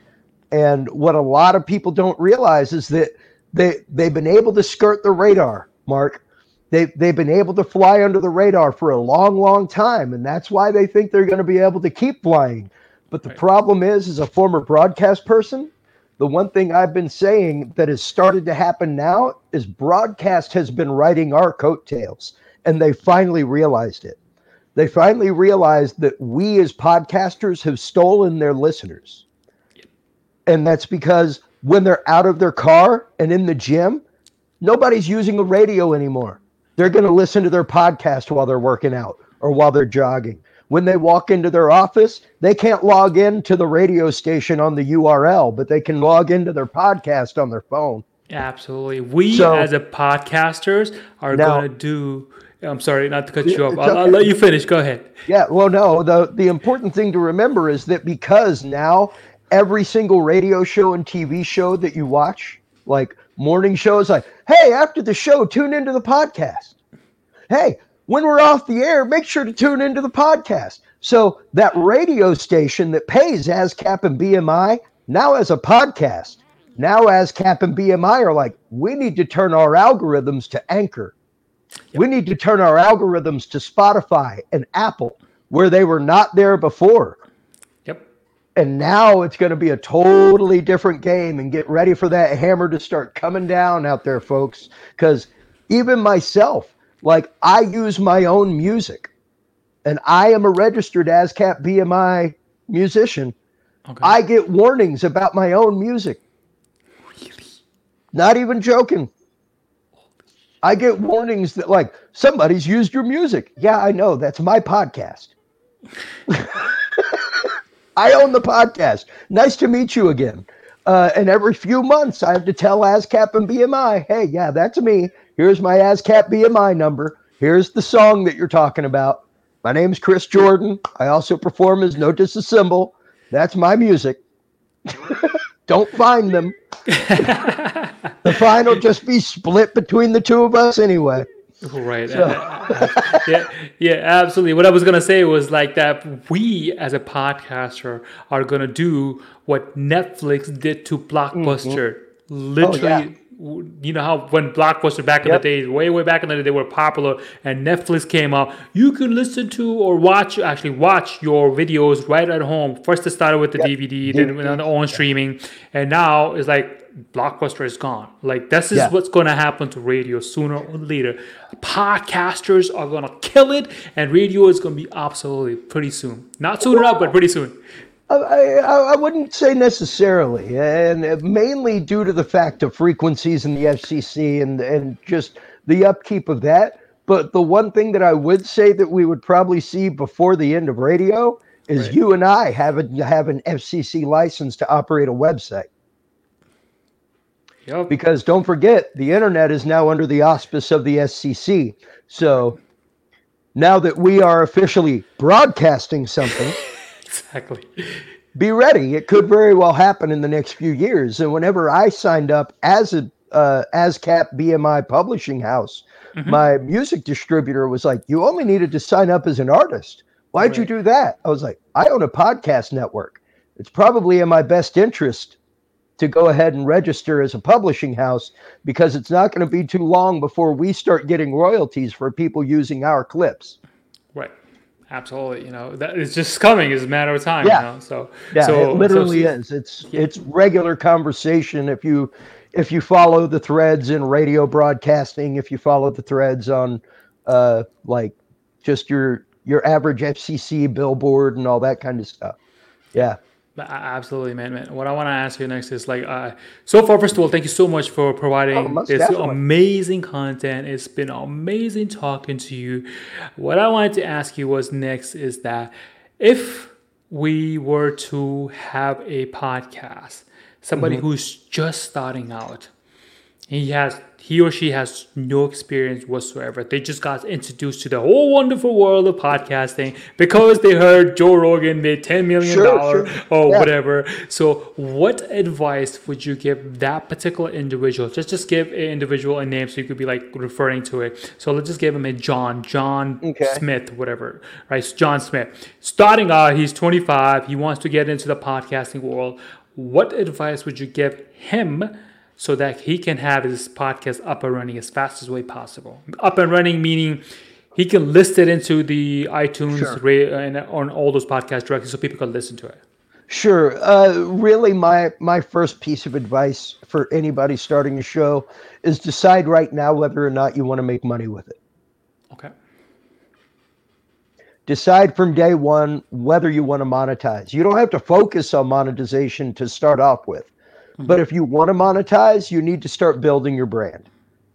And what a lot of people don't realize is that they they've been able to skirt the radar, Mark. They they've been able to fly under the radar for a long, long time, and that's why they think they're going to be able to keep flying. But the problem is, as a former broadcast person, the one thing I've been saying that has started to happen now is broadcast has been riding our coattails, and they finally realized it. They finally realized that we as podcasters have stolen their listeners. And that's because when they're out of their car and in the gym, nobody's using a radio anymore. They're going to listen to their podcast while they're working out or while they're jogging. When they walk into their office, they can't log in to the radio station on the URL, but they can log into their podcast on their phone. Absolutely. We So- as a podcasters are Now- going to do. I'm sorry, not to cut you off. I'll, I'll let you finish. Go ahead. Yeah, well, no, the the important thing to remember is that because now every single radio show and TV show that you watch, like morning shows, like, hey, after the show, tune into the podcast. Hey, when we're off the air, make sure to tune into the podcast. So that radio station that pays ASCAP and BMI now as a podcast, now ASCAP and BMI are like, we need to turn our algorithms to Anchor. We need to turn our algorithms to Spotify and Apple, where they were not there before. Yep. And now it's going to be a totally different game. And get ready for that hammer to start coming down out there, folks. Because even myself, like I use my own music, and I am a registered ASCAP BMI musician. Okay. I get warnings about my own music. Not even joking. I get warnings that like somebody's used your music. Yeah, I know. That's my podcast. I own the podcast. Nice to meet you again. Uh, and every few months, I have to tell ASCAP and BMI, hey, yeah, that's me. Here's my ASCAP BMI number. Here's the song that you're talking about. My name's Chris Jordan. I also perform as No Disassemble. That's my music. Don't find them. the fine will just be split between the two of us anyway. Right. yeah, yeah, absolutely. What I was gonna say was like that we as a podcaster are gonna do what Netflix did to mm-hmm. Blockbuster. Literally, oh, w- you know how when Blockbuster back in Yep. the days, way way back in the day, they were popular, and Netflix came out. You can listen to or watch, actually watch your videos right at home. First, it started with the DVD, then went on own streaming, and now it's like Blockbuster is gone. Like this is Yeah. what's going to happen to radio sooner or later. Podcasters are going to kill it, and radio is going to be obsolete pretty soon. Not soon enough, but pretty soon. I, I, wouldn't say necessarily, and mainly due to the fact of frequencies in the FCC and and just the upkeep of that. But the one thing that I would say that we would probably see before the end of radio is Right. you and I have a, have an FCC license to operate a website. Yep. Because don't forget, the internet is now under the auspice of the SCC. So now that we are officially broadcasting something. Exactly. be ready. It could very well happen in the next few years. And whenever I signed up as a uh, ASCAP BMI publishing house, my music distributor was like, "You only needed to sign up as an artist. Why'd you do that?" I was like, "I own a podcast network. It's probably in my best interest." To go ahead and register as a publishing house because it's not going to be too long before we start getting royalties for people using our clips. Absolutely. You know, that it's just coming. It's a matter of time. Yeah. You know? So Yeah, so, it literally so- is. It's it's regular conversation. If you if you follow the threads in radio broadcasting, if you follow the threads on uh like just your your average FCC billboard and all that kind of stuff. Yeah. Absolutely, man, man. What I want to ask you next is like, uh, so far, first of all, thank you so much for providing Oh, this definitely. amazing content. It's been amazing talking to you. What I wanted to ask you was next is that if we were to have a podcast, somebody Mm-hmm. who's just starting out, he has he or she has no experience whatsoever. They just got introduced to the whole wonderful world of podcasting because they heard Joe Rogan made ten million Sure, sure. or Yeah. whatever. So, what advice would you give that particular individual? Just just give an individual a name so you could be like referring to it. So let's just give him a John, John Okay. Smith, whatever. Right, so John Smith. Starting out, he's 25. He wants to get into the podcasting world. What advice would you give him? So that he can have his podcast up and running as fast as way possible. Up and running meaning he can list it into the iTunes Sure. ra- and on all those podcasts directly, so people can listen to it. Sure. Uh, really, my my first piece of advice for anybody starting a show is decide right now whether or not you want to make money with it. Okay. decide from day one whether you want to monetize. You don't have to focus on monetization to start off with. Mm-hmm. But if you want to monetize, you need to start building your brand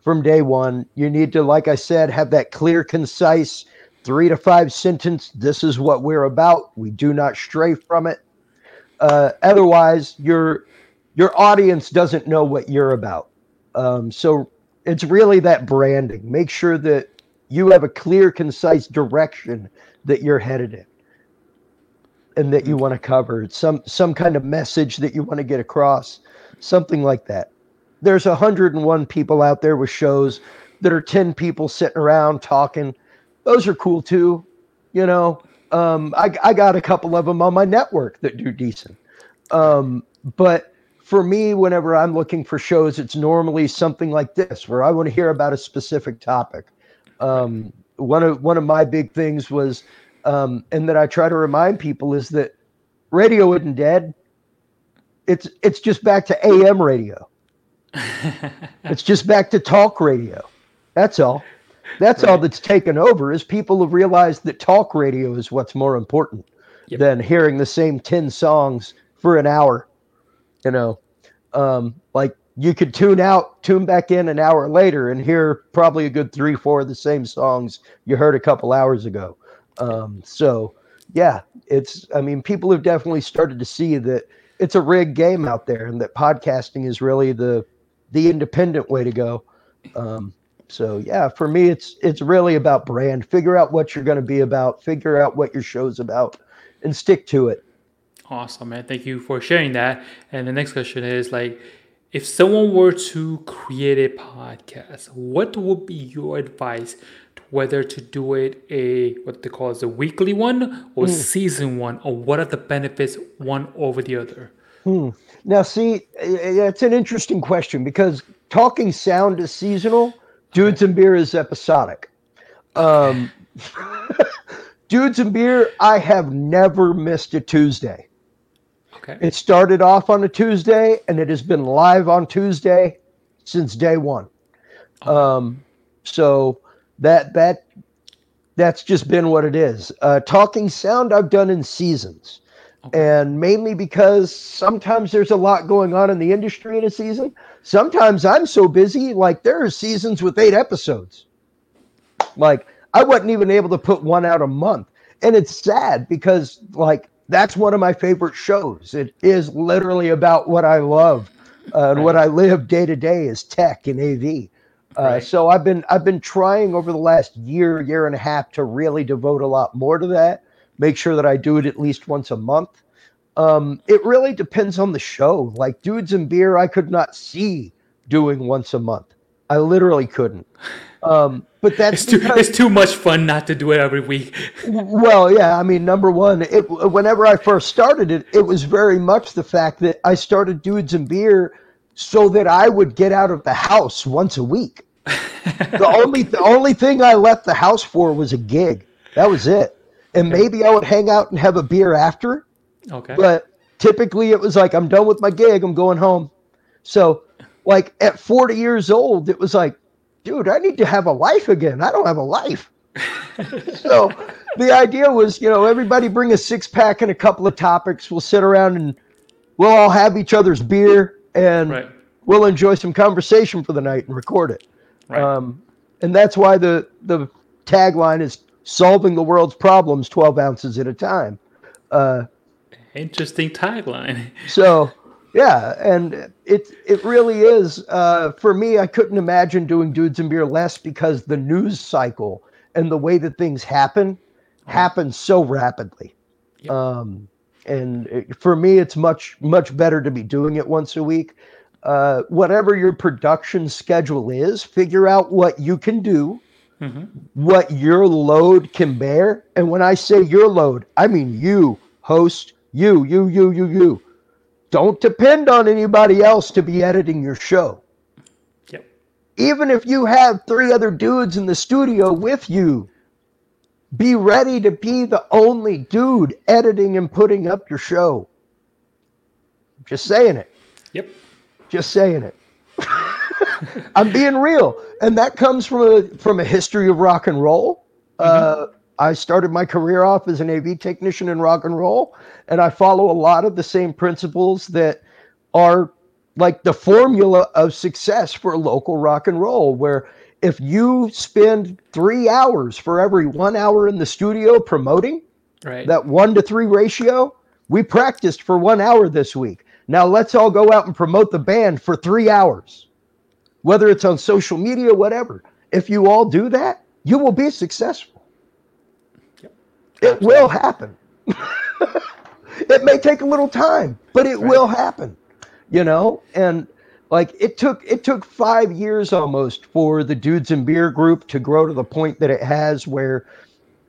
from day one. You need to, like I said, have that clear, concise, three to five sentence. This is what we're about. We do not stray from it. Uh, otherwise, your your audience doesn't know what you're about. Um, so it's really that branding. Make sure that you have a clear, concise direction that you're headed in and that you want to cover some some kind of message that you want to get across something like that. There's 101 people out there with shows that are 10 people sitting around talking. Those are cool too you know? Um, I, I got a couple of them on my network that do decent. Um, but for me whenever i'm looking for shows it's normally something like this where i want to hear about a specific topic. Um, one of one of my big things was, um, and that I try to remind people is that radio isn't dead. It's it's just back to AM radio. it's just back to talk radio. That's all. That's right. all that's taken over is people have realized that talk radio is what's more important yep. than hearing the same 10 songs for an hour. You know, um, like you could tune out, tune back in an hour later, and hear probably a good three, four of the same songs you heard a couple hours ago. Um, so, yeah, it's. I mean, people have definitely started to see that it's a rigged game out there, and that podcasting is really the the independent way to go. Um, so, yeah, for me, it's it's really about brand. Figure out what you're going to be about. Figure out what your show's about, and stick to it. Awesome, man. Thank you for sharing that. And the next question is like if someone were to create a podcast, what would be your advice whether to do it a what they call as a weekly one or mm. season one, or what are the benefits one over the other? Hmm. Now, see, it's an interesting question because talking sound is seasonal, dudes and beer is episodic. Um, dudes and beer, I have never missed a Tuesday. Okay. It started off on a Tuesday and it has been live on Tuesday since day one. Oh. Um, so that that that's just been what it is. Uh, talking sound I've done in seasons. Okay. And mainly because sometimes there's a lot going on in the industry in a season. Sometimes I'm so busy, like there are seasons with eight episodes. Like I wasn't even able to put one out a month. And it's sad because like that's one of my favorite shows. It is literally about what I love uh, and right. what I live day to day is tech and AV. Uh, right. So I've been I've been trying over the last year year and a half to really devote a lot more to that. Make sure that I do it at least once a month. Um, it really depends on the show. Like Dudes and Beer, I could not see doing once a month. I literally couldn't. Um, but that's it's too, because, it's too much fun not to do it every week. well, yeah, I mean, number one, it, whenever I first started it, it was very much the fact that I started Dudes and Beer so that I would get out of the house once a week. the only the only thing I left the house for was a gig. That was it. And maybe I would hang out and have a beer after. Okay. But typically it was like I'm done with my gig, I'm going home. So like at 40 years old, it was like dude, I need to have a life again. I don't have a life. so the idea was, you know, everybody bring a six pack and a couple of topics. We'll sit around and we'll all have each other's beer and right. we'll enjoy some conversation for the night and record it. Right. Um, and that's why the the tagline is solving the world's problems 12 ounces at a time. Uh, Interesting tagline. so yeah, and it it really is. Uh, for me, I couldn't imagine doing Dudes and Beer less because the news cycle and the way that things happen oh. happen so rapidly. Yep. Um, and it, for me, it's much much better to be doing it once a week. Uh, whatever your production schedule is, figure out what you can do, mm-hmm. what your load can bear. And when I say your load, I mean you, host, you, you, you, you, you don't depend on anybody else to be editing your show. Yep. Even if you have three other dudes in the studio with you, be ready to be the only dude editing and putting up your show. Just saying it. Yep. Just saying it. I'm being real, and that comes from a from a history of rock and roll. Mm-hmm. Uh, I started my career off as an AV technician in rock and roll, and I follow a lot of the same principles that are like the formula of success for local rock and roll, where if you spend three hours for every one hour in the studio promoting, Right. that one to three ratio, we practiced for one hour this week. Now let's all go out and promote the band for three hours, whether it's on social media, whatever. If you all do that, you will be successful. Yep. It will happen. it may take a little time, but it Right. will happen. You know, and like it took it took five years almost for the dudes and beer group to grow to the point that it has where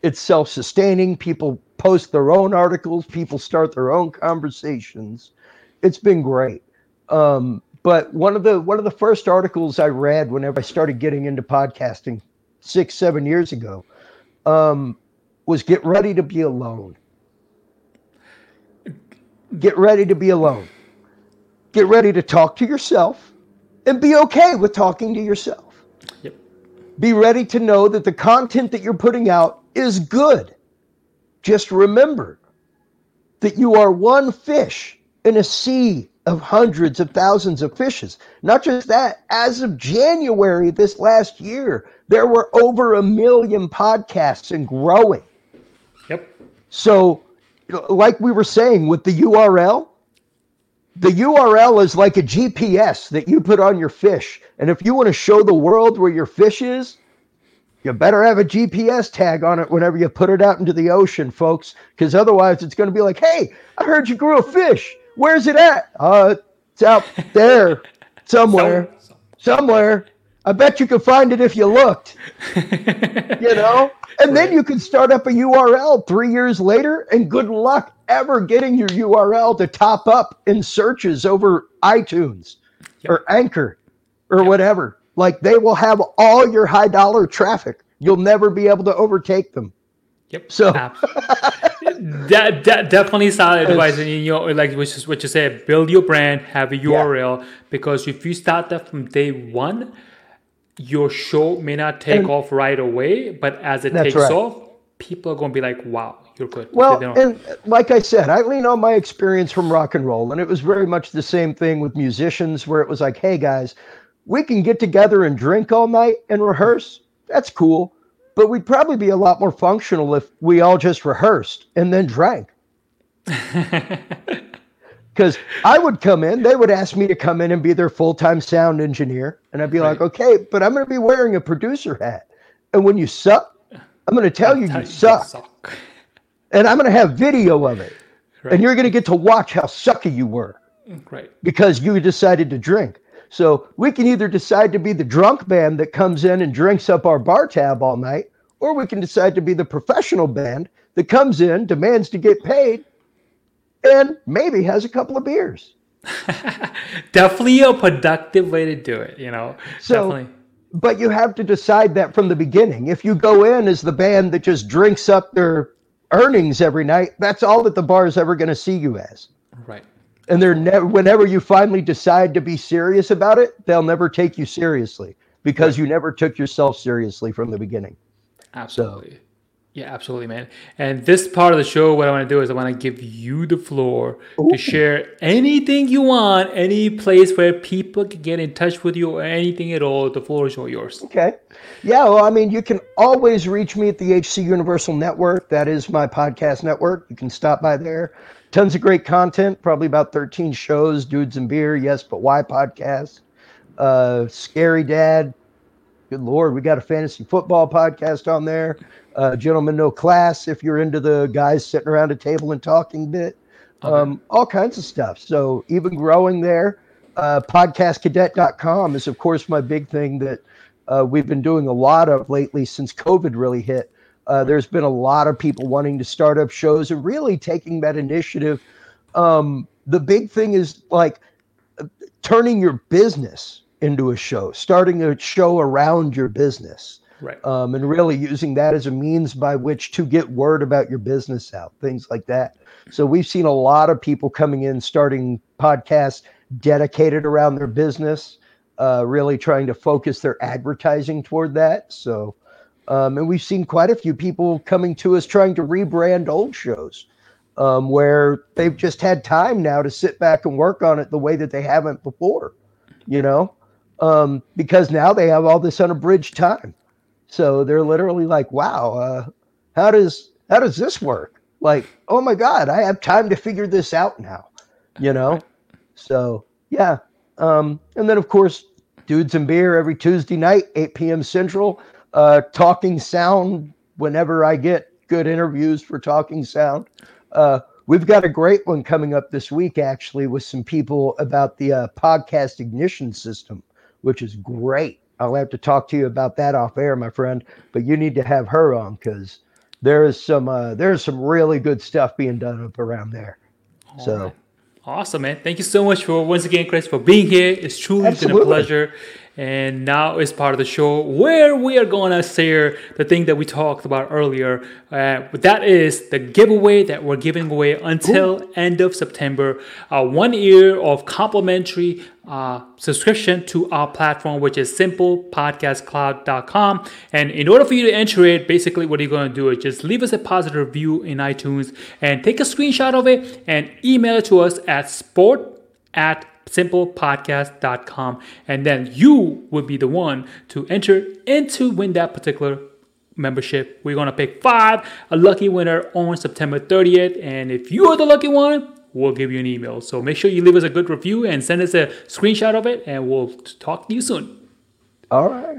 it's self-sustaining. People post their own articles. People start their own conversations. It's been great. Um, but one of the one of the first articles i read whenever i started getting into podcasting six seven years ago um, was get ready to be alone. Get ready to be alone get ready to talk to yourself and be okay with talking to yourself Yep. be ready to know that the content that you're putting out is good. Just remember that you are one fish in a sea of hundreds of thousands of fishes. Not just that, as of January this last year, there were over a million podcasts and growing. Yep. So, like we were saying with the URL, the URL is like a GPS that you put on your fish. And if you want to show the world where your fish is, you better have a GPS tag on it whenever you put it out into the ocean, folks, because otherwise it's going to be like, hey, I heard you grew a fish. Where's it at? Uh, it's out there somewhere. So- Somewhere. I bet you could find it if you looked you know? And then you could start up a url three years later and good luck ever getting your url to top up in searches over itunes or anchor or whatever. Like they will have all your high dollar traffic. You'll never be able to overtake them. Yep. So- that, that definitely solid advice. And you know, like which is what you said, build your brand, have a URL. Because if you start that from day one, your show may not take And- off right away, but as it takes right. off, people are gonna be like, "Wow, you're good." Well, and like I said, I lean on my experience from rock and roll, and it was very much the same thing with musicians, where it was like, "Hey guys, we can get together and drink all night and rehearse. That's cool, but we'd probably be a lot more functional if we all just rehearsed and then drank." Because I would come in, they would ask me to come in and be their full time sound engineer, and I'd be like, "Okay, but I'm going to be wearing a producer hat, and when you suck, I'm going to tell you Tell you you suck." suck. and I'm going to have video of it. Right. And you're going to get to watch how sucky you were Right. because you decided to drink. So we can either decide to be the drunk band that comes in and drinks up our bar tab all night, or we can decide to be the professional band that comes in, demands to get paid, and maybe has a couple of beers. Definitely a productive way to do it. You know. So- Definitely. But you have to decide that from the beginning. If you go in as the band that just drinks up their earnings every night, that's all that the bar is ever going to see you as. Right. and they're never whenever you finally decide to be serious about it they'll never take you seriously because you never took yourself seriously from the beginning Absolutely. Yeah, absolutely, man. And this part of the show, what I want to do is I want to give you the floor to share anything you want, any place where people can get in touch with you or anything at all. The floor is all yours. okay. Yeah well i mean you can always reach me at the hc universal network. That is my podcast network. You can stop by there. Tons of great content probably about 13 shows dudes and beer yes but why podcast uh scary dad. Good lord we got a fantasy football podcast on there uh gentlemen no class if you're into the guys sitting around a table and talking bit. Um all kinds of stuff. So even growing there uh podcastcadet.com is of course my big thing that uh, we've been doing a lot of lately since covid really hit. Uh, there's been a lot of people wanting to start up shows and really taking that initiative. Um, the big thing is like turning your business into a show, starting a show around your business, Right. um, and really using that as a means by which to get word about your business out, things like that. So we've seen a lot of people coming in, starting podcasts dedicated around their business, uh, really trying to focus their advertising toward that. So Um, and we've seen quite a few people coming to us trying to rebrand old shows um, where they've just had time now to sit back and work on it the way that they haven't before, you know, um, because now they have all this unabridged time. So they're literally like, wow, uh, how does how does this work? Like, oh my God, I have time to figure this out now, you know? So yeah. Um, and then of course, dudes and beer every Tuesday night, 8 p.m. Central uh, Talking Sound whenever I get good interviews for Talking Sound. Uh, we've got a great one coming up this week, actually, with some people about the uh, podcast ignition system, which is great. I'll have to talk to you about that off air, my friend. But you need to have her on because there is some uh, there's some really good stuff being done up around there. All so. Right. Awesome, man. Thank you so much for once again, Chris, for being here. It's truly Absolutely. been a pleasure. And now it's part of the show where we are going to share the thing that we talked about earlier. Uh, that is the giveaway that we're giving away until Ooh. end of September. Uh, one year of complimentary uh, subscription to our platform, which is simplepodcastcloud.com. And in order for you to enter it, basically what you're going to do is just leave us a positive review in iTunes and take a screenshot of it and email it to us at sport at simplepodcast.com. And then you will be the one to enter into win that particular membership. We're going to pick five, a lucky winner on September 30th. And if you are the lucky one, we'll give you an email. So make sure you leave us a good review and send us a screenshot of it, and we'll talk to you soon. All right.